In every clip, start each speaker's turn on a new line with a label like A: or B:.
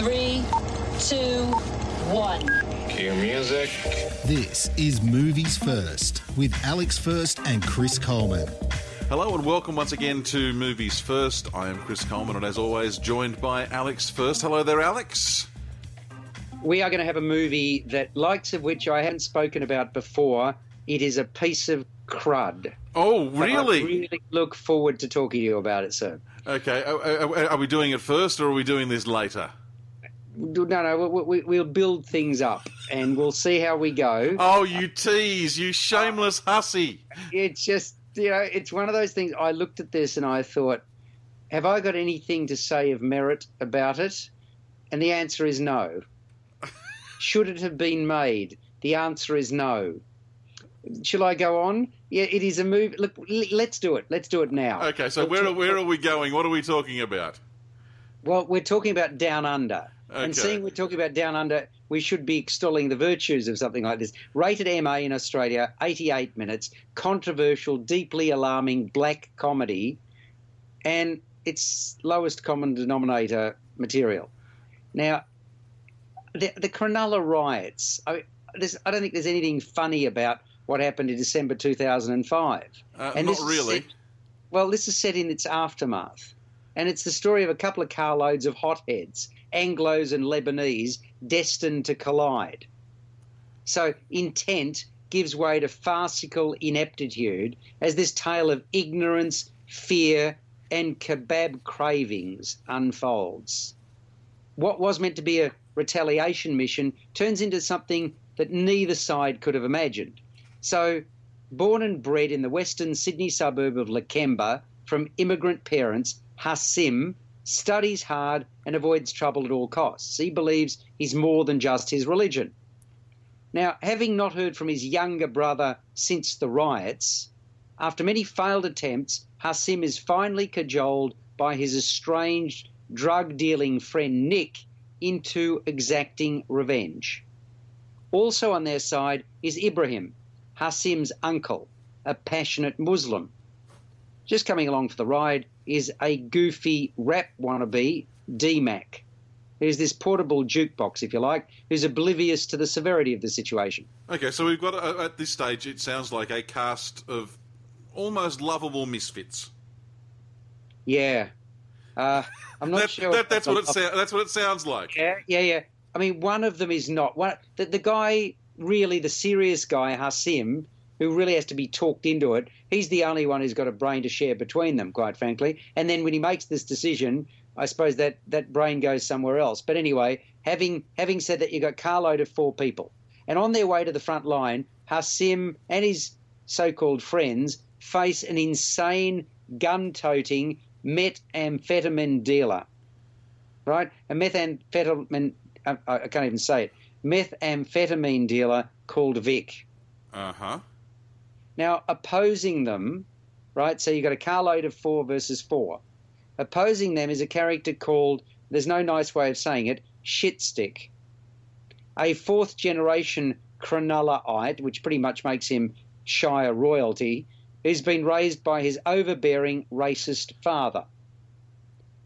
A: Five, four, three, two, one.
B: Cue music.
C: This is Movies First with Alex First and Chris Coleman.
D: Hello and welcome once again to Movies First. I am Chris Coleman and as always joined by Alex First. Hello there, Alex.
E: We are going to have a movie that, likes of which I haven't spoken about before. It is a piece of crud.
D: Oh,
E: But I
D: really?
E: really look forward to talking to you about it, sir.
D: Okay, are, are- are we doing it first or are we doing this later?
E: No, no, we, we, we'll build things up and we'll see how we go.
D: Oh, you tease, you shameless hussy.
E: It's just, you know, it's one of those things. I looked at this and I thought, have I got anything to say of merit about it? And the answer is no. Should it have been made? The answer is no. Shall I go on? Yeah, it is a movie. Look, let's do it. Let's do it now.
D: Okay, so where are, where are we going? What are we talking about?
E: Well, we're talking about Down Under.
D: Okay.
E: And seeing we're talking about Down Under, we should be extolling the virtues of something like this. Rated MA in Australia, 88 minutes, controversial, deeply alarming black comedy, and its lowest common denominator material. Now, the, the Cronulla riots, I, I don't think there's anything funny about what happened in December 2005.
D: Uh,
E: And
D: not really.
E: set- well, this is set in its aftermath. And it's the story of a couple of carloads of hotheads, Anglos and Lebanese, destined to collide. So intent gives way to farcical ineptitude as this tale of ignorance, fear, and kebab cravings unfolds. What was meant to be a retaliation mission turns into something that neither side could have imagined. So, born and bred in the western Sydney suburb of Lakemba from immigrant parents, Hassim studies hard and avoids trouble at all costs. He believes he's more than just his religion. Now, having not heard from his younger brother since the riots, after many failed attempts, Hassim is finally cajoled by his estranged drug dealing friend Nick into exacting revenge. Also on their side is Ibrahim, Hassim's uncle, a passionate Muslim. Just coming along for the ride is a goofy rap wannabe, D-Mac, who's this portable jukebox, if you like, who's oblivious to the severity of the situation.
D: Okay, so we've got, uh, at this stage, it sounds like a cast of almost lovable misfits.
E: Yeah. Uh, I'm not
D: That-
E: sure.
D: that- that's, what it sou- that's what it sounds like.
E: Yeah, yeah, yeah. I mean, one of them is not. One, the, the guy, really, the serious guy, Hassim, who really has to be talked into it, he's the only one who's got a brain to share between them, quite frankly. And then when he makes this decision, I suppose that, that brain goes somewhere else. But anyway, having having said that, you've got carload of four people. And on their way to the front line, Hassim and his so called friends face an insane, gun toting methamphetamine dealer right? A methamphetamine, I, I can't even say it, methamphetamine dealer called Vic.
D: Uh huh.
E: Now, opposing them, right? So you've got a carload of four versus four. Opposing them is a character called, there's no nice way of saying it, Shitstick. A fourth generation Cronullaite, which pretty much makes him Shire royalty, who's been raised by his overbearing racist father.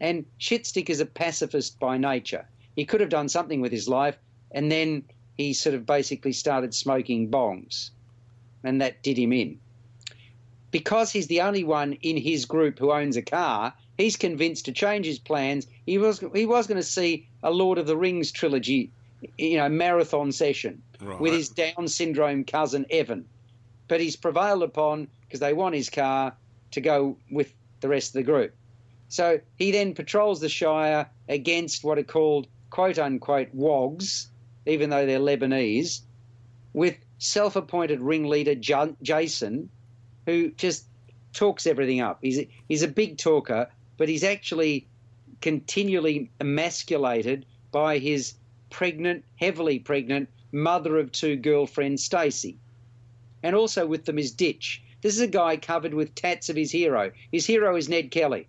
E: And Shitstick is a pacifist by nature. He could have done something with his life, and then he sort of basically started smoking bongs, and that did him in. Because he's the only one in his group who owns a car, he's convinced to change his plans. He was he was going to see a Lord of the Rings trilogy, you know, marathon session
D: Right.
E: with his Down syndrome cousin Evan, but he's prevailed upon because they want his car to go with the rest of the group. So he then patrols the Shire against what are called quote unquote wogs, even though they're Lebanese, with self appointed ringleader J- Jason, who just talks everything up. He's a, he's a big talker, but he's actually continually emasculated by his pregnant, heavily pregnant mother of two girlfriend, Stacy. And also with them is Ditch. This is a guy covered with tats of his hero. His hero is Ned Kelly.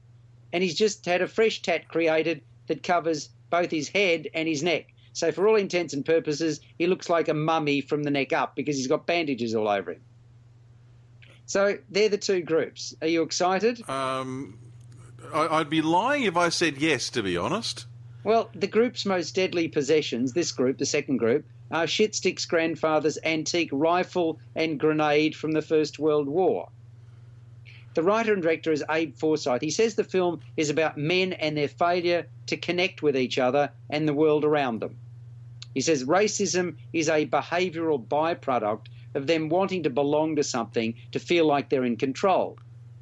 E: And he's just had a fresh tat created that covers both his head and his neck. So, for all intents and purposes, he looks like a mummy from the neck up because he's got bandages all over him. So, they're the two groups. Are you excited?
D: Um, I, I'd be lying if I said yes, to be honest.
E: Well, the group's most deadly possessions, this group, the second group, are Shitstick's grandfather's antique rifle and grenade from the First World War. The writer and director is Abe Forsyth. He says the film is about men and their failure to connect with each other and the world around them. He says racism is a behavioural byproduct of them wanting to belong to something to feel like they're in control.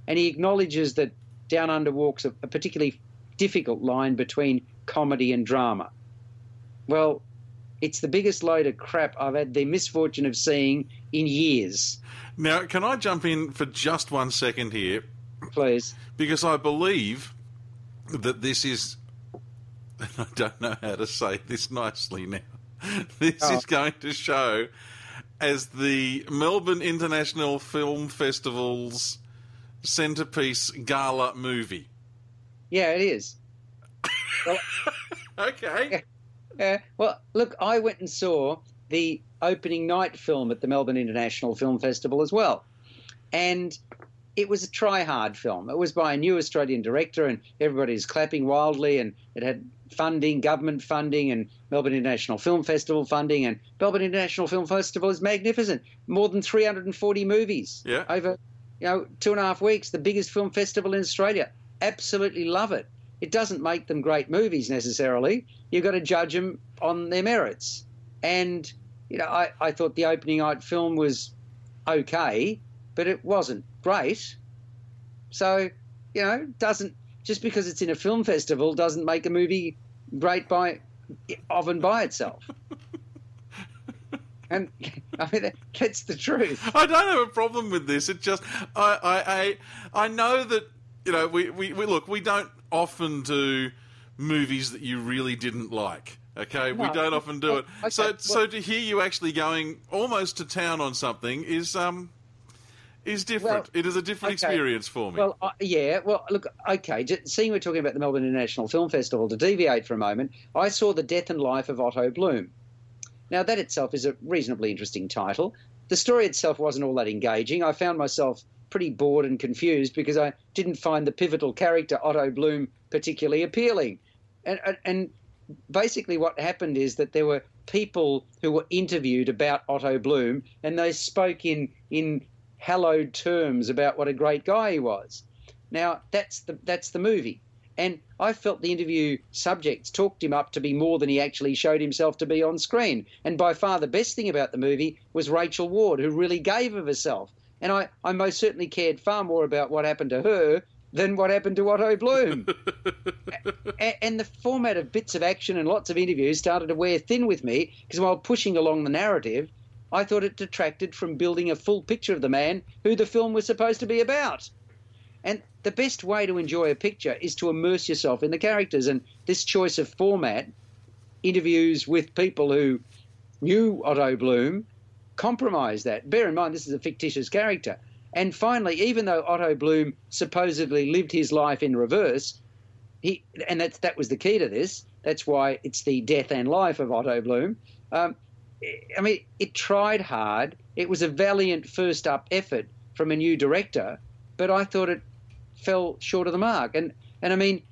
E: And he acknowledges that Down Under walks a, a particularly difficult line between comedy and drama. Well, it's the biggest load of crap I've had the misfortune of seeing in years.
D: Now, can I jump in for just one second here?
E: Please.
D: Because I believe that this is. I don't know how to say this nicely now. This
E: Oh.
D: is going to show as the Melbourne International Film Festival's centerpiece gala movie.
E: Yeah, it is. Well,
D: Okay.
E: Uh, well, look, I went and saw the opening night film at the Melbourne International Film Festival as well. And it was a try hard film. It was by a new Australian director, and everybody's clapping wildly, and it had funding, government funding, and Melbourne International Film Festival funding. And Melbourne International Film Festival is magnificent. More than 340 movies
D: Yeah.
E: over you know two and a half weeks. The biggest film festival in Australia. Absolutely love it. It doesn't make them great movies necessarily. You've got to judge them on their merits. And you know, I, I thought the opening night film was okay, but it wasn't great. So, you know, doesn't just because it's in a film festival doesn't make a movie great by of and by itself. and I mean that, that's the truth.
D: I don't have a problem with this. It just I I I, I know that you know we, we, we look we don't often do movies that you really didn't like. Okay, we don't often do it.
E: Okay,
D: So
E: well-
D: so to hear you actually going almost to town on something is um is different.
E: Well,
D: it is a different
E: okay.
D: experience for me.
E: Well, uh, yeah. Well, look, okay. Just seeing we're talking about the Melbourne International Film Festival, to deviate for a moment, I saw the death and life of Otto Bloom. Now, that itself is a reasonably interesting title. The story itself wasn't all that engaging. I found myself pretty bored and confused because I didn't find the pivotal character Otto Bloom particularly appealing. And, and, and basically, what happened is that there were people who were interviewed about Otto Bloom, and they spoke in in hallowed terms about what a great guy he was. Now that's the that's the movie, and I felt the interview subjects talked him up to be more than he actually showed himself to be on screen. And by far the best thing about the movie was Rachel Ward, who really gave of herself. And I, I most certainly cared far more about what happened to her than what happened to Otto Bloom. A- and the format of bits of action and lots of interviews started to wear thin with me because while pushing along the narrative, I thought it detracted from building a full picture of the man who the film was supposed to be about. And the best way to enjoy a picture is to immerse yourself in the characters. And this choice of format, interviews with people who knew Otto Bloom, compromised that. Bear in mind, this is a fictitious character. And finally, even though Otto Bloom supposedly lived his life in reverse, he and that's that was the key to this. That's why it's the death and life of Otto Bloom. Um, I mean, it tried hard. It was a valiant first up effort from a new director, but I thought it fell short of the mark. And and I mean,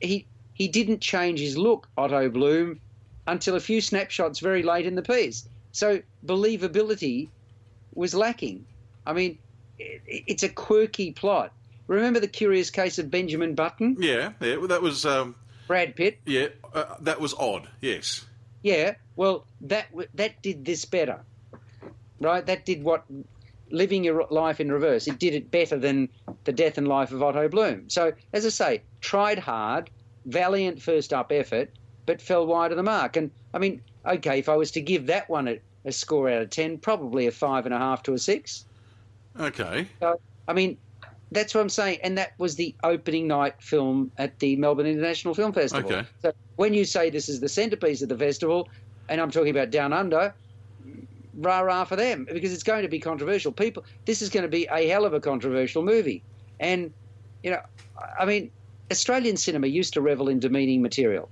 E: he he didn't change his look, Otto Bloom, until a few snapshots very late in the piece. So believability was lacking. I mean, it, it's a quirky plot. Remember the curious case of Benjamin Button,
D: yeah, yeah, well, that was um,
E: Brad Pitt?
D: yeah, uh, that was odd. Yes.
E: Yeah, well, that that did this better, right? That did what living your life in reverse. It did it better than the death and life of Otto Bloom. So, as I say, tried hard, valiant first up effort, but fell wide of the mark. And I mean, okay, if I was to give that one a, a score out of ten, probably a five and a half to a six.
D: Okay.
E: So, I mean, That's what I'm saying, and that was the opening night film at the Melbourne International Film Festival.
D: Okay.
E: So when you say this is the centrepiece of the festival, and I'm talking about Down Under, rah rah for them because it's going to be controversial. People, this is going to be a hell of a controversial movie, and you know, I mean, Australian cinema used to revel in demeaning material,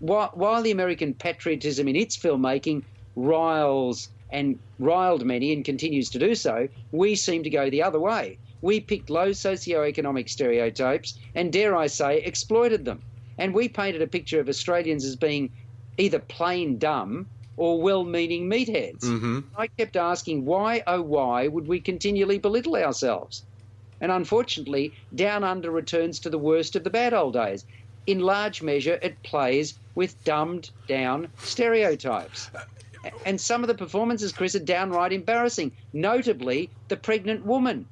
E: while, while the American patriotism in its filmmaking riles and riled many and continues to do so. We seem to go the other way. We picked low socioeconomic stereotypes and, dare I say, exploited them. And we painted a picture of Australians as being either plain dumb or well meaning meatheads.
D: Mm-hmm.
E: I kept asking, why, oh, why would we continually belittle ourselves? And unfortunately, Down Under returns to the worst of the bad old days. In large measure, it plays with dumbed down stereotypes. And some of the performances, Chris, are downright embarrassing, notably the pregnant woman.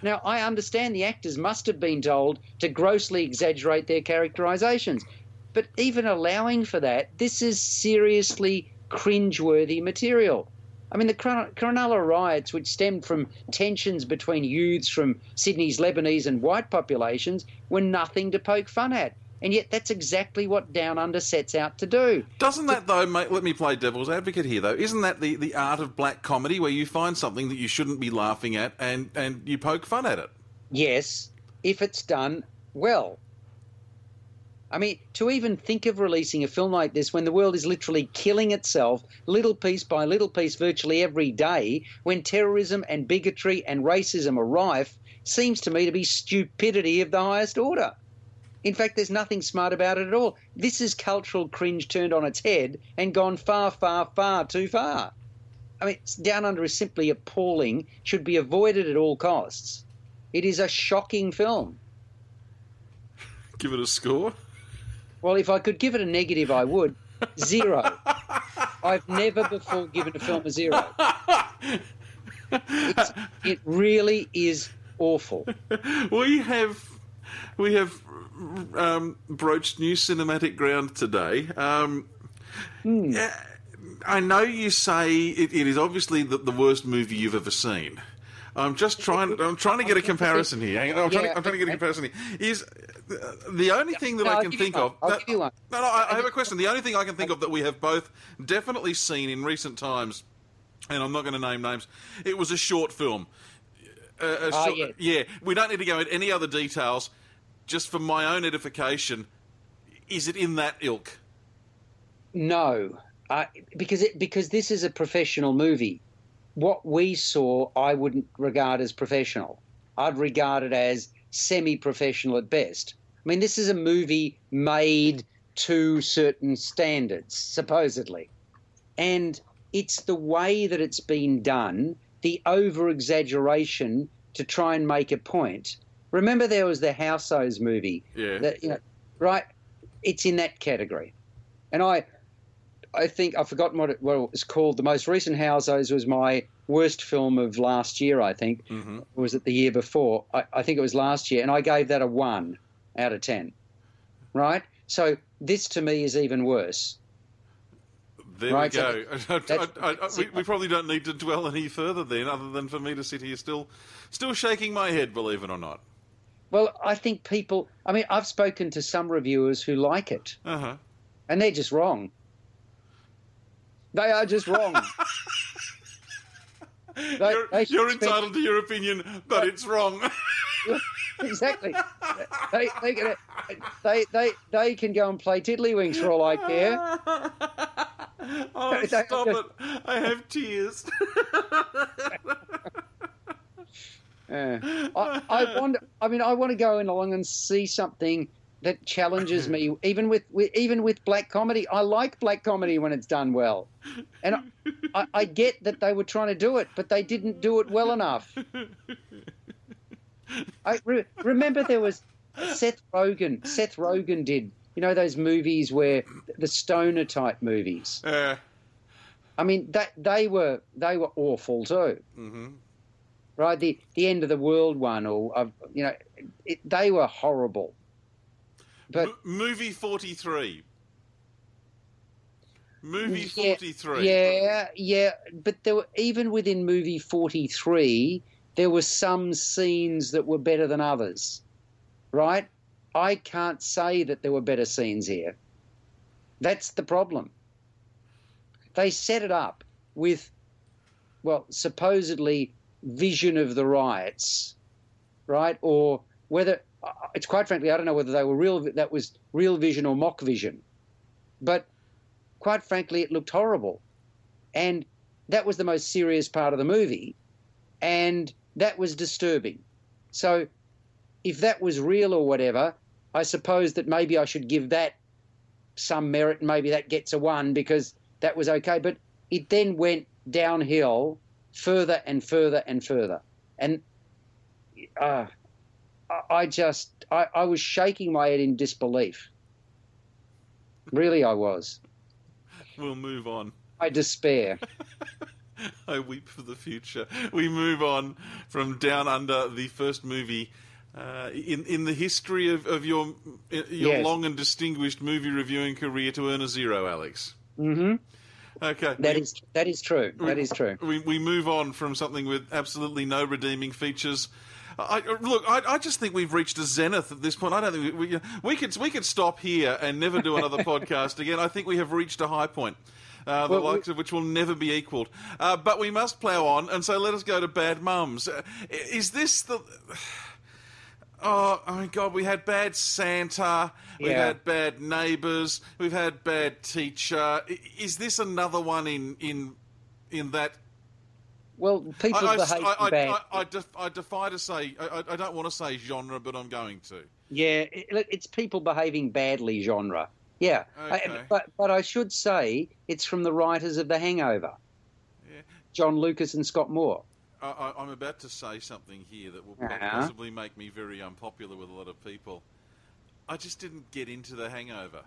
E: Now, I understand the actors must have been told to grossly exaggerate their characterizations, but even allowing for that, this is seriously cringeworthy material. I mean, the Cronulla riots, which stemmed from tensions between youths from Sydney's Lebanese and white populations, were nothing to poke fun at. And yet, that's exactly what Down Under sets out to do.
D: Doesn't that though? Mate, let me play devil's advocate here, though. Isn't that the, the art of black comedy, where you find something that you shouldn't be laughing at and and you poke fun at it?
E: Yes, if it's done well. I mean, to even think of releasing a film like this when the world is literally killing itself, little piece by little piece, virtually every day, when terrorism and bigotry and racism are rife, seems to me to be stupidity of the highest order. In fact, there's nothing smart about it at all. This is cultural cringe turned on its head and gone far, far, far too far. I mean, Down Under is simply appalling, should be avoided at all costs. It is a shocking film.
D: Give it a score.
E: Well, if I could give it a negative, I would. Zero. I've never before given a film a zero. It's, it really is awful.
D: we have we have um, broached new cinematic ground today. Um, yeah, I know you say it, it is obviously the, the worst movie you've ever seen. I'm just trying. I'm trying to get a comparison here. I'm, trying to, I'm trying to get a comparison here. Is uh, the only thing that
E: No,
D: I can think
E: one.
D: of?
E: I'll give you one.
D: no, no. I, I have a question. The only thing I can think of that we have both definitely seen in recent times, and I'm not going to name names. It was a short film. Uh,
E: Ah,
D: short-
E: yes.
D: yeah. We don't need to go into any other details. Just for my own edification, is it in that ilk?
E: No, uh, because it, because this is a professional movie. What we saw, I wouldn't regard as professional. I'd regard it as semi-professional at best. I mean, this is a movie made to certain standards, supposedly, and it's the way that it's been done, the over-exaggeration to try and make a point. Remember, there was the Housos movie.
D: Yeah.
E: That, you know, right? It's in that category, and I, I think I've forgotten what it, what it was called. The most recent Housos was my worst film of last year. I think,
D: Mm-hmm.
E: was it the year before? I, I think it was last year, and I gave that a one out of ten. Right. So this to me is even worse.
D: There
E: Right,
D: we
E: so
D: go. I, I, I, we, we probably don't need to dwell any further then, other than for me to sit here still, still shaking my head. Believe it or not.
E: Well, I think people. I mean, I've spoken to some reviewers who like it,
D: Uh huh.
E: and they're just wrong. They are just wrong. They-
D: You're,
E: they
D: you're entitled to your opinion, but it's wrong.
E: exactly. They, they, can, they, they, they can go and play tiddlywinks for all I care.
D: Oh, stop it! I have tears.
E: Yeah. I, I want. I mean, I want to go in along and see something that challenges me. Even with, with even with black comedy, I like black comedy when it's done well, and I, I, I get that they were trying to do it, but they didn't do it well enough. I re- remember there was Seth Rogen. Seth Rogen did. You know those movies where the stoner type movies.
D: Uh,
E: I mean, that they were they were awful too.
D: mhm.
E: Right, the the end of the world one, or you know, it, they were horrible. But
D: M- movie forty three. Movie
E: yeah,
D: forty three.
E: yeah, yeah, but there were even within movie forty three, there were some scenes that were better than others, right? I can't say that there were better scenes here. That's the problem. They set it up with, well, supposedly vision of the riots, right? Or whether uh, it's quite frankly, I don't know whether they were real. That was real vision or mock vision, but quite frankly, it looked horrible, and that was the most serious part of the movie, and that was disturbing. So, if that was real or whatever, I suppose that maybe I should give that some merit, and maybe that gets a one because that was okay. But it then went downhill further and further and further, and uh, I just I, I was shaking my head in disbelief. Really, I was.
D: We'll move on.
E: I despair.
D: I weep for the future. We move on from Down Under, the first movie uh, in in the history of, of your your
E: Yes.
D: long and distinguished movie reviewing career to earn a zero, Alex.
E: hmm
D: Okay,
E: That
D: we,
E: is that is true. That is true.
D: we we move on from something with absolutely no redeeming features. I, look, I, I just think we've reached a zenith at this point. I don't think we, we, we could we could stop here and never do another podcast again. I think we have reached a high point. Uh, the
E: Well, we-
D: likes of which will never be equalled. Uh, but we must plough on, and so let us go to Bad Mums. Uh, is this the. Oh, oh my God! We had bad Santa. We've
E: Yeah.
D: had bad neighbours. We've had bad teacher. I- Is this another one in in in that?
E: Well, people
D: I, I,
E: behave
D: I, I,
E: bad.
D: I, I, def, I defy to say. I, I- I don't want to say genre, but I'm going to.
E: Yeah, it, look, it's people behaving badly genre. Yeah, I-
D: Okay.
E: but but I should say it's from the writers of The Hangover,
D: Yeah.
E: Jon Lucas and Scott Moore.
D: I, I, I'm about to say something here that will
E: Uh-huh.
D: possibly make me very unpopular with a lot of people. I just didn't get into the Hangover.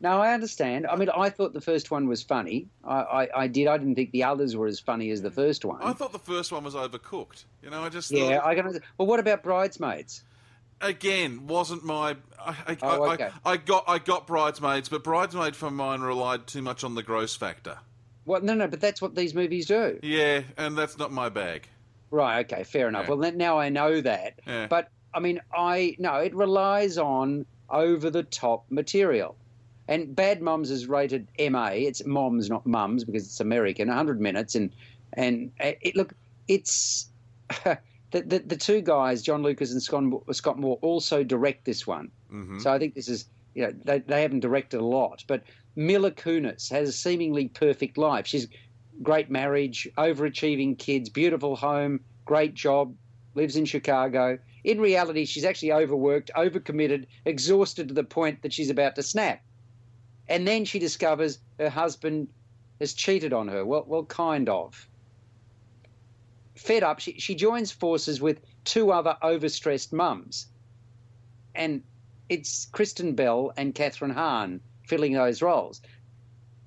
E: No, I understand. I mean, I thought the first one was funny. I, I, I did. I didn't think the others were as funny as the first one.
D: I thought the first one was overcooked. You know, I just
E: yeah,
D: thought,
E: I can. Well, what about Bridesmaids?
D: again wasn't my. I, I,
E: Oh, okay.
D: I, I got I got bridesmaids, but bridesmaid for mine relied too much on the gross factor.
E: Well, no, no, but that's what these movies do.
D: Yeah, and that's not my bag.
E: Right. Okay. Fair enough.
D: Yeah.
E: Well, now I know that.
D: Yeah.
E: But I mean, I no, it relies on over the top material. And Bad Moms is rated MA. It's moms, not mums, because it's American. 100 minutes, and and uh, it, look, it's the, the the two guys, Jon Lucas and Scott, Scott Moore, also direct this one.
D: hmm
E: So I think this is, you know, they, they haven't directed a lot, but Mila Kunis has a seemingly perfect life. She's great marriage, overachieving kids, beautiful home, great job, lives in Chicago. In reality, she's actually overworked, overcommitted, exhausted to the point that she's about to snap. And then she discovers her husband has cheated on her. Well, well, kind of. Fed up, she, she joins forces with two other overstressed mums. And it's Kristen Bell and Kathryn Hahn filling those roles.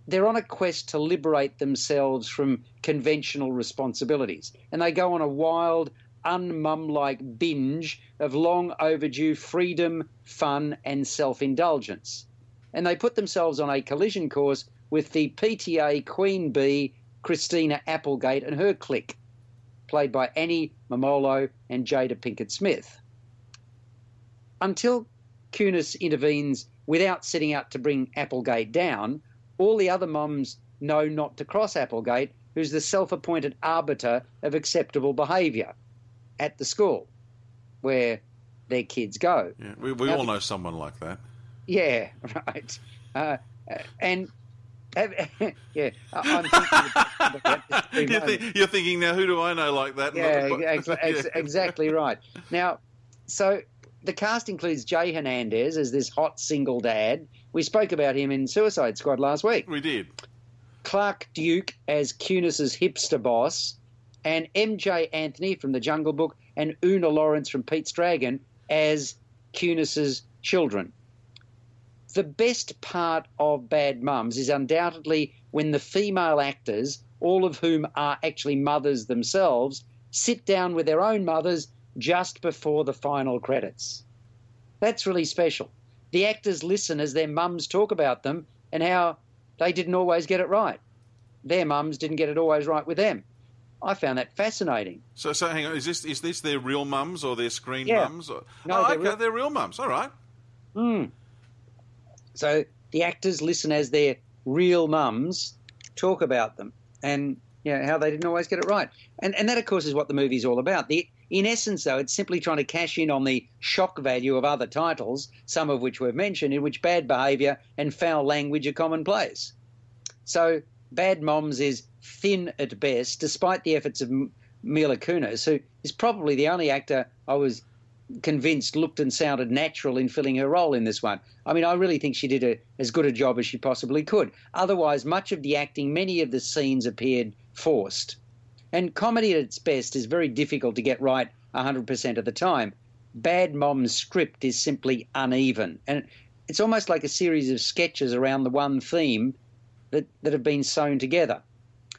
E: They're on a quest to liberate themselves from conventional responsibilities, and they go on a wild, unmum like binge of long overdue freedom, fun, and self indulgence. And they put themselves on a collision course with the PTA Queen Bee, Christina Applegate, and her clique, played by Annie Mumolo and Jada Pinkett Smith until Kunis intervenes without setting out to bring Applegate down, all the other mums know not to cross Applegate, who's the self appointed arbiter of acceptable behaviour at the school where their kids go.
D: Yeah, we, we
E: Now-
D: all know someone like that.
E: Yeah, right. Uh, and. yeah, I'm thinking about this very
D: You're,
E: moment.
D: you're thinking now, who do I know like that?
E: Yeah, ex- exactly right. Now, so the cast includes Jay Hernandez as this hot single dad. We spoke about him in Suicide Squad last week.
D: We did.
E: Clark Duke as Kunis's hipster boss, and Emjay Anthony from The Jungle Book, and Oona Laurence from Pete's Dragon as Kunis's children. The best part of Bad Mums is undoubtedly when the female actors, all of whom are actually mothers themselves, sit down with their own mothers just before the final credits. That's really special. The actors listen as their mums talk about them and how they didn't always get it right. Their mums didn't get it always right with them. I found that fascinating.
D: So, so hang on. Is this is this their real mums or their screen
E: Yeah.
D: mums? Or...
E: No,
D: oh,
E: they're
D: okay,
E: real-
D: they're real mums. All right. Hmm.
E: So the actors listen as their real mums talk about them and you know, how they didn't always get it right. And, and that, of course, is what the movie's all about. The, in essence, though, it's simply trying to cash in on the shock value of other titles, some of which we've mentioned, in which bad behaviour and foul language are commonplace. So Bad Moms is thin at best, despite the efforts of Mila Kunis, who is probably the only actor I was convinced looked and sounded natural in filling her role in this one. I mean, I really think she did a, as good a job as she possibly could. Otherwise, much of the acting, many of the scenes appeared forced. And comedy at its best is very difficult to get right 100% of the time. Bad Mom's script is simply uneven. And it's almost like a series of sketches around the one theme that, that have been sewn together.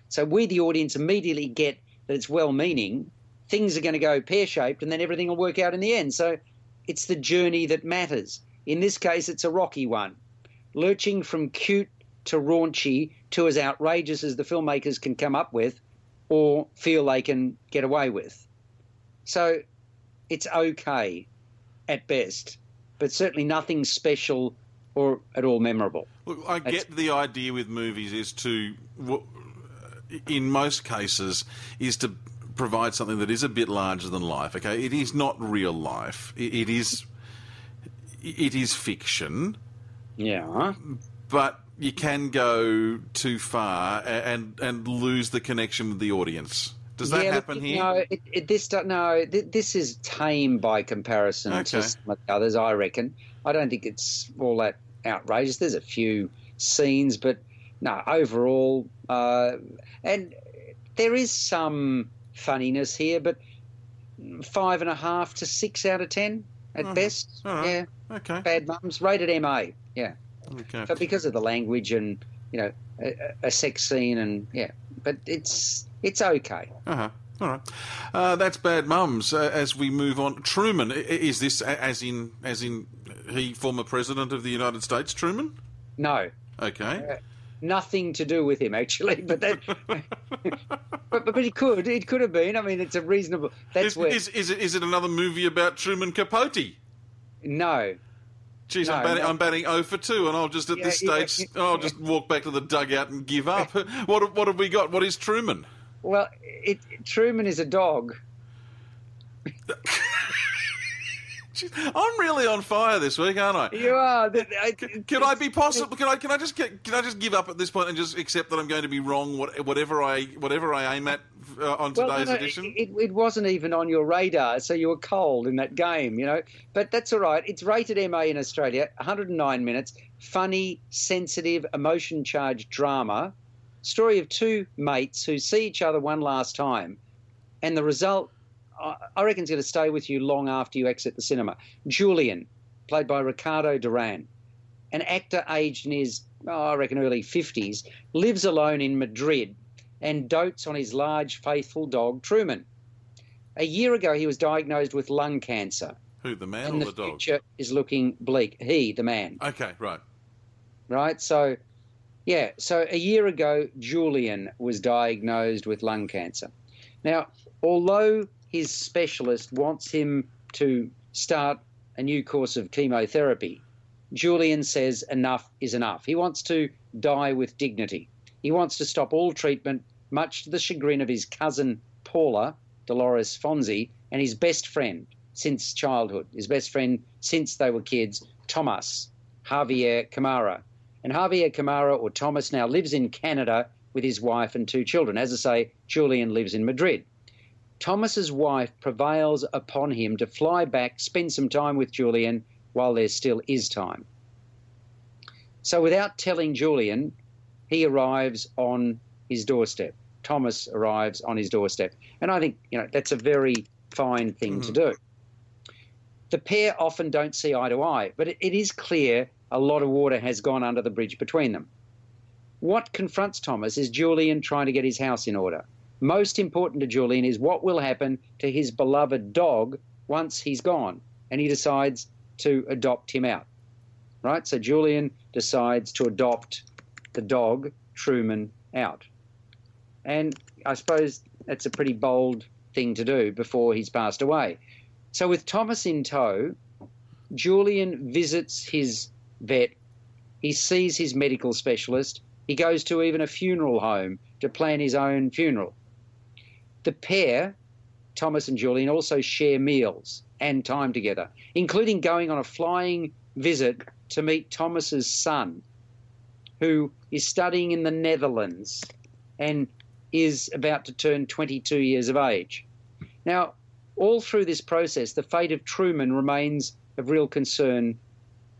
E: So we, the audience, immediately get that it's well meaning, things are going to go pear shaped, and then everything will work out in the end. So it's the journey that matters. In this case, it's a rocky one, lurching from cute to raunchy to as outrageous as the filmmakers can come up with or feel they can get away with. So it's okay at best, but certainly nothing special or at all memorable.
D: Look, I
E: That's-
D: get the idea with movies is to, in most cases, is to provide something that is a bit larger than life. Okay, it is not real life. It, it is, it is fiction,
E: Yeah.
D: but you can go too far and and lose the connection with the audience. Does that
E: Yeah,
D: happen here?
E: No, it, it, this no, th- this is tame by comparison
D: Okay.
E: to some of the others. I reckon. I don't think it's all that outrageous. There's a few scenes, but no, overall, uh, and there is some funniness here, but five and a half to six out of ten at best.
D: Uh-huh. Right.
E: Yeah,
D: Okay.
E: bad mums rated MA. Yeah,
D: Okay.
E: but because of the language and you know a, a sex scene and yeah, but it's it's okay.
D: Uh-huh. All right. Uh, that's bad mums. Uh, as we move on, Truman is this as in as in he former president of the United States, Truman?
E: No,
D: Okay.
E: nothing to do with him actually, but that, but, but but it could it could have been. I mean, it's a reasonable. That's
D: Is,
E: where
D: is, is, it, is it another movie about Truman Capote?
E: no,
D: Jeez, I'm
E: No,
D: batting,
E: no.
D: I'm batting 0 for 2, and I'll just at
E: Yeah,
D: this
E: yeah,
D: stage,
E: yeah.
D: I'll just walk back to the dugout and give up. what, what have we got? What is Truman?
E: well, it, Truman is a dog.
D: I'm really on fire this week, aren't I?
E: You are.
D: Can I be possible? Can I? Can I just? get- Can I just give up at this point and just accept that I'm going to be wrong? Whatever I, whatever I aim at uh, on
E: Well,
D: today's
E: no, no,
D: edition.
E: It, it wasn't even on your radar, so you were cold in that game, you know. But that's all right. It's rated MA in Australia, 109 minutes. Funny, sensitive, emotion charged drama. Story of two mates who see each other one last time, and the result, I reckon, is going to stay with you long after you exit the cinema. Julian, played by Ricardo Darín, an actor aged in his, oh, I reckon, early 50s, lives alone in Madrid and dotes on his large, faithful dog, Truman. A year ago, he was diagnosed with lung cancer,
D: Who, the man
E: and
D: or
E: the,
D: the, dog?
E: future is looking bleak. He, the man,
D: Okay, right.
E: right? So, yeah, so a year ago, Julian was diagnosed with lung cancer. Now, although his specialist wants him to start a new course of chemotherapy, Julian says enough is enough. He wants to die with dignity. He wants to stop all treatment, much to the chagrin of his cousin Paula, Dolores Fonzi, and his best friend since childhood, his best friend since they were kids, Thomas Javier Camara. And Javier Camara, or Thomas, now lives in Canada with his wife and two children. As I say, Julian lives in Madrid. Thomas's wife prevails upon him to fly back, spend some time with Julian while there still is time. So, without telling Julian, he arrives on his doorstep. Thomas arrives on his doorstep. And I think, you know, that's a very fine thing to mm. do. The pair often don't see eye to eye, but it, it is clear a lot of water has gone under the bridge between them. What confronts Thomas is Julian trying to get his house in order. Most important to Julian is what will happen to his beloved dog once he's gone, and he decides to adopt him out. Right? So Julian decides to adopt the dog, Truman, out. And I suppose that's a pretty bold thing to do before he's passed away. So, with Thomas in tow, Julian visits his vet, he sees his medical specialist, he goes to even a funeral home to plan his own funeral. The pair, Thomas and Julian, also share meals and time together, including going on a flying visit to meet Thomas's son, who is studying in the Netherlands and is about to turn 22 years of age. Now, all through this process, the fate of Truman remains of real concern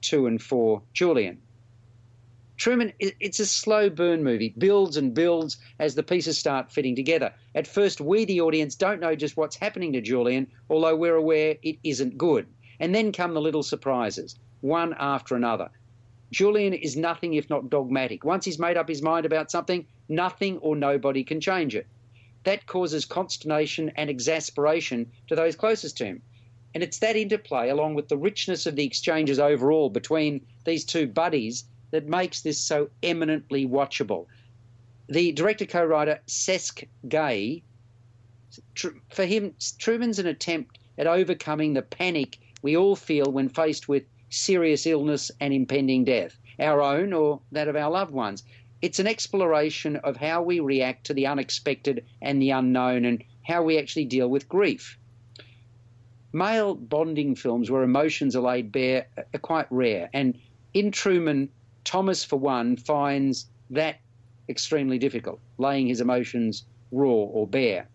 E: to and for Julian. Truman, it's a slow burn movie, builds and builds as the pieces start fitting together. At first, we, the audience, don't know just what's happening to Julian, although we're aware it isn't good. And then come the little surprises, one after another. Julian is nothing if not dogmatic. Once he's made up his mind about something, nothing or nobody can change it. That causes consternation and exasperation to those closest to him. And it's that interplay, along with the richness of the exchanges overall between these two buddies, that makes this so eminently watchable. The director co writer Cesc Gay, for him, Truman's an attempt at overcoming the panic we all feel when faced with serious illness and impending death, our own or that of our loved ones. It's an exploration of how we react to the unexpected and the unknown and how we actually deal with grief. Male bonding films where emotions are laid bare are quite rare, and in Truman, Thomas, for one, finds that extremely difficult, laying his emotions raw or bare.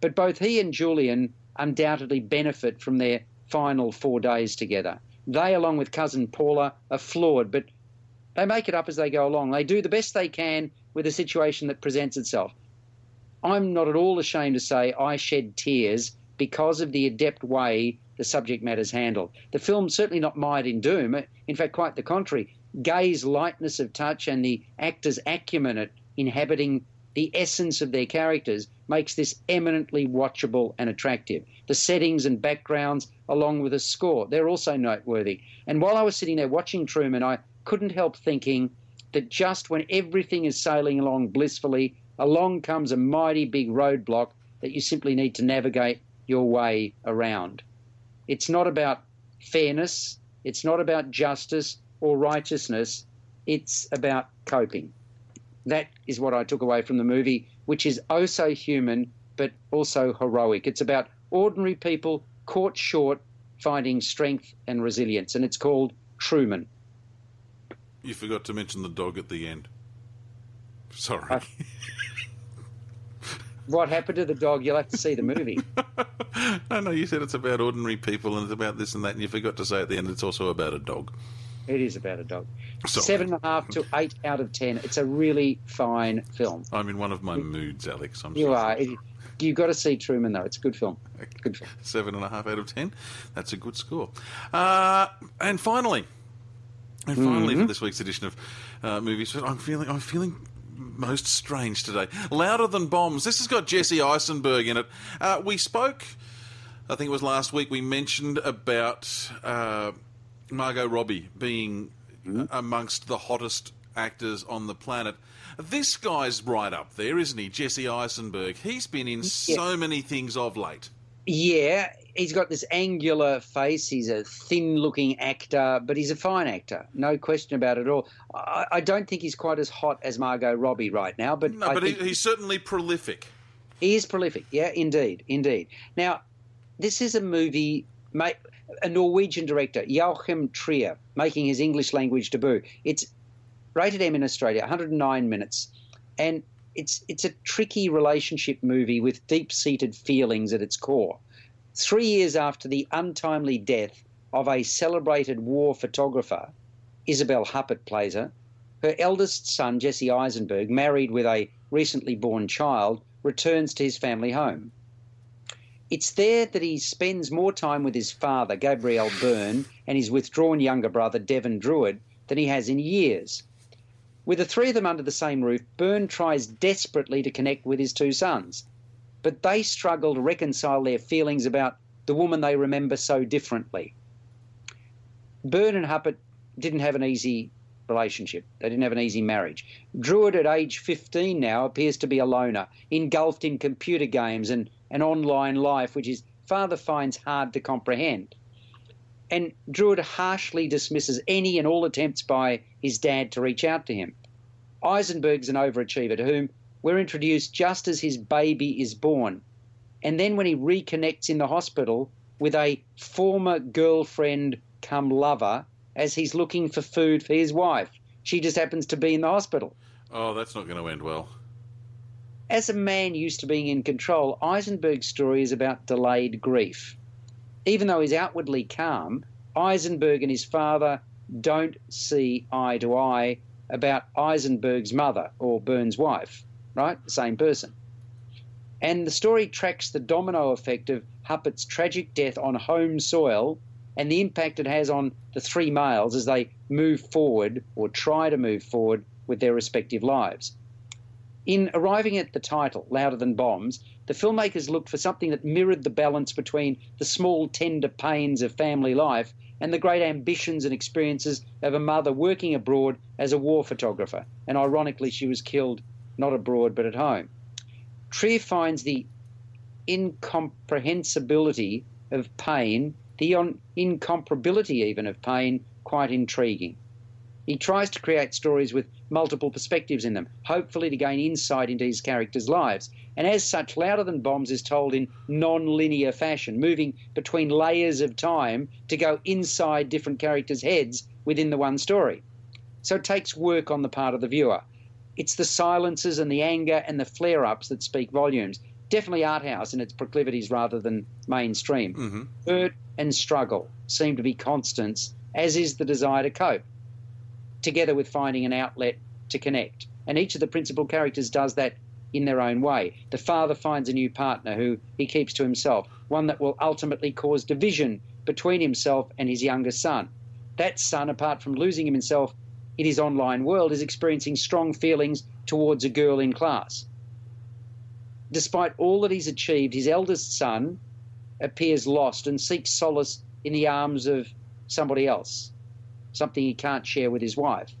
E: But both he and Julian undoubtedly benefit from their final four days together. They, along with cousin Paula, are flawed, but they make it up as they go along. They do the best they can with the situation that presents itself. I'm not at all ashamed to say I shed tears because of the adept way the subject matter's handled. The film's certainly not mired in doom. In fact, quite the contrary. Gay's lightness of touch and the actors' acumen at inhabiting the essence of their characters makes this eminently watchable and attractive. The settings and backgrounds, along with the score, they're also noteworthy. And while I was sitting there watching Truman, I couldn't help thinking that just when everything is sailing along blissfully, along comes a mighty big roadblock that you simply need to navigate your way around. It's not about fairness, it's not about justice, or righteousness, it's about coping. That is what I took away from the movie, which is oh so human, but also heroic. It's about ordinary people caught short, finding strength and resilience, and it's called Truman.
D: You forgot to mention the dog at the end. Sorry.
E: Uh, what happened to the dog? You'll have to see the movie.
D: I know you said it's about ordinary people and it's about this and that, and you forgot to say at the end it's also about a dog.
E: It is about a dog. Sorry. Seven and a half to eight out of ten. It's a really fine film.
D: I'm in one of my moods, Alex. I'm
E: you are. you've got to see Truman, though. It's a good film. Good film.
D: Seven and a half out of ten. That's a good score. Uh, and finally, and finally, mm-hmm. for this week's edition of uh, movies, I'm feeling, I'm feeling most strange today. Louder than bombs. This has got Jesse Eisenberg in it. Uh, we spoke. I think it was last week. We mentioned about. Margot Robbie being mm-hmm. amongst the hottest actors on the planet. This guy's right up there, isn't he? Jesse Eisenberg. He's been in yeah. so many things of late.
E: Yeah, he's got this angular face. He's a thin looking actor, but he's a fine actor. No question about it at all. I, I don't think he's quite as hot as Margot Robbie right now, but.
D: No, but he, he's certainly prolific.
E: He is prolific, yeah, indeed, indeed. Now, this is a movie. Mate, a Norwegian director, Joachim Trier, making his English language debut. It's rated M in Australia, 109 minutes, and it's it's a tricky relationship movie with deep-seated feelings at its core. Three years after the untimely death of a celebrated war photographer, Isabelle Huppert plays her, her eldest son, Jesse Eisenberg, married with a recently born child, returns to his family home. It's there that he spends more time with his father, Gabriel Byrne, and his withdrawn younger brother, Devin Druid, than he has in years. With the three of them under the same roof, Byrne tries desperately to connect with his two sons, but they struggle to reconcile their feelings about the woman they remember so differently. Byrne and Huppert didn't have an easy relationship. They didn't have an easy marriage. Druid, at age 15 now, appears to be a loner, engulfed in computer games and an online life, which his father finds hard to comprehend. And Druid harshly dismisses any and all attempts by his dad to reach out to him. Eisenberg's an overachiever to whom we're introduced just as his baby is born. And then when he reconnects in the hospital with a former girlfriend come lover as he's looking for food for his wife. She just happens to be in the hospital.
D: Oh, that's not going to end well.
E: As a man used to being in control, Eisenberg's story is about delayed grief. Even though he's outwardly calm, Eisenberg and his father don't see eye to eye about Eisenberg's mother or Byrne's wife, right? The same person. And the story tracks the domino effect of Huppert's tragic death on home soil and the impact it has on the three males as they move forward or try to move forward with their respective lives. In arriving at the title, Louder Than Bombs, the filmmakers looked for something that mirrored the balance between the small, tender pains of family life and the great ambitions and experiences of a mother working abroad as a war photographer. And ironically, she was killed not abroad but at home. Trier finds the incomprehensibility of pain, the on- incomparability even of pain, quite intriguing. He tries to create stories with multiple perspectives in them, hopefully to gain insight into his characters' lives. And as such, Louder Than Bombs is told in non linear fashion, moving between layers of time to go inside different characters' heads within the one story. So it takes work on the part of the viewer. It's the silences and the anger and the flare ups that speak volumes. Definitely art house in its proclivities rather than mainstream.
D: Mm-hmm.
E: Hurt and struggle seem to be constants, as is the desire to cope, together with finding an outlet to connect. And each of the principal characters does that in their own way. The father finds a new partner who he keeps to himself, one that will ultimately cause division between himself and his younger son. That son, apart from losing himself in his online world, is experiencing strong feelings towards a girl in class. Despite all that he's achieved, his eldest son appears lost and seeks solace in the arms of somebody else, something he can't share with his wife.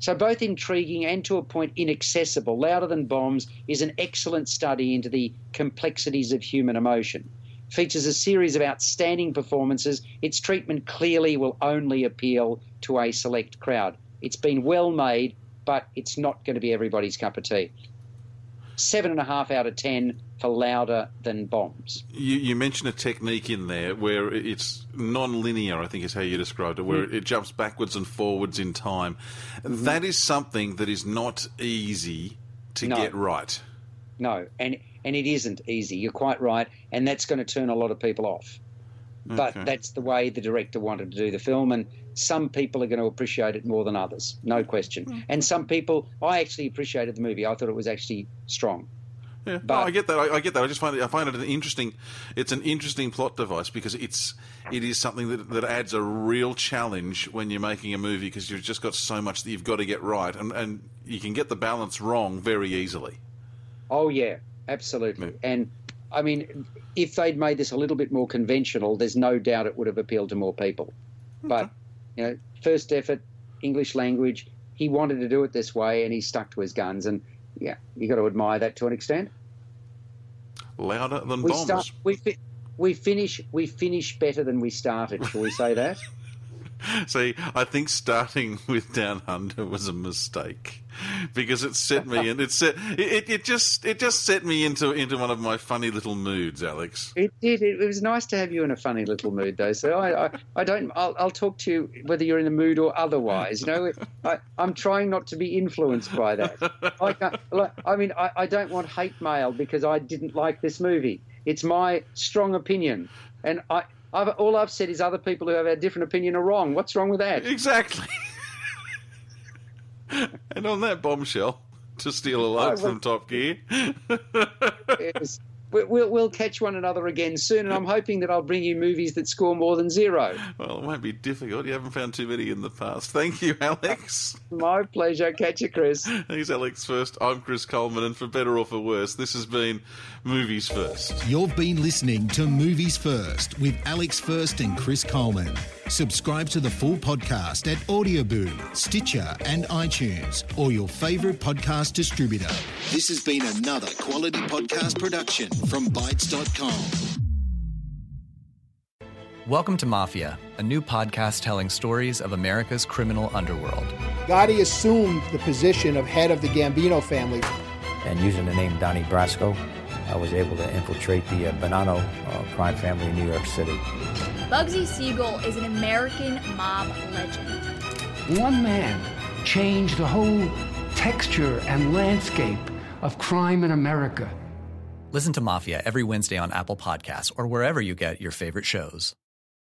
E: So, both intriguing and to a point inaccessible, Louder Than Bombs is an excellent study into the complexities of human emotion. Features a series of outstanding performances. Its treatment clearly will only appeal to a select crowd. It's been well made, but it's not going to be everybody's cup of tea. Seven and a half out of ten for Louder Than Bombs.
D: You, you mentioned a technique in there where it's non-linear. I think is how you described it, where mm. it jumps backwards and forwards in time. Mm-hmm. That is something that is not easy to
E: No.
D: get right.
E: No, and and it isn't easy. You're quite right, and that's going to turn a lot of people off. But that's the way the director wanted to do the film, and some people are going to appreciate it more than others, no question. Mm. And some people, I actually appreciated the movie. I thought it was actually strong.
D: Yeah,
E: But-
D: no, I get that. I, I get that. I just find it, I find it an interesting. It's an interesting plot device because it's it is something that that adds a real challenge when you're making a movie because you've just got so much that you've got to get right, and and you can get the balance wrong very easily.
E: Oh yeah, absolutely. And I mean, if they'd made this a little bit more conventional, there's no doubt it would have appealed to more people. But you know, first effort, English language. He wanted to do it this way, and he stuck to his guns. And yeah, you got to admire that to an extent.
D: Louder than
E: We
D: bombs.
E: start. We fi- we finish. We finish better than we started. Shall we say that?
D: See, I think starting with Down Under was a mistake because it set me and it set it, it, just it just set me into into one of my funny little moods, Alex.
E: It did. It, was nice to have you in a funny little mood, though. So I, I, I don't. I'll, I'll talk to you whether you're in the mood or otherwise. You know, I, I'm trying not to be influenced by that. I, like, I mean, I, I don't want hate mail because I didn't like this movie. It's my strong opinion, and I. I've, all I've said is other people who have a different opinion are wrong. What's wrong with that?
D: Exactly. and on that bombshell, to steal a line
E: Oh, well-
D: from Top Gear.
E: Yes. We- We'll, we'll catch one another again soon, and I'm hoping that I'll bring you movies that score more than zero.
D: Well, it won't be difficult. You haven't found too many in the past. Thank you, Alex.
E: My pleasure. Catch you, Chris.
D: Thanks, Alex. First, I'm Chris Coleman, and for better or for worse, this has been Movies First.
C: You've been listening to Movies First with Alex First and Chris Coleman. Subscribe to the full podcast at Audioboom, Stitcher, and iTunes, or your favourite podcast distributor. This has been another quality podcast production from Bytes.com.
F: Welcome to Mafia, a new podcast telling stories of America's criminal underworld.
G: Gotti assumed the position of head of the Gambino family.
H: And using the name Donnie Brasco, I was able to infiltrate the uh, Bonanno uh, crime family in New York City.
I: Bugsy Siegel is an American mob legend.
J: One man changed the whole texture and landscape of crime in America.
F: Listen to Mafia every Wednesday on Apple Podcasts or wherever you get your favorite shows.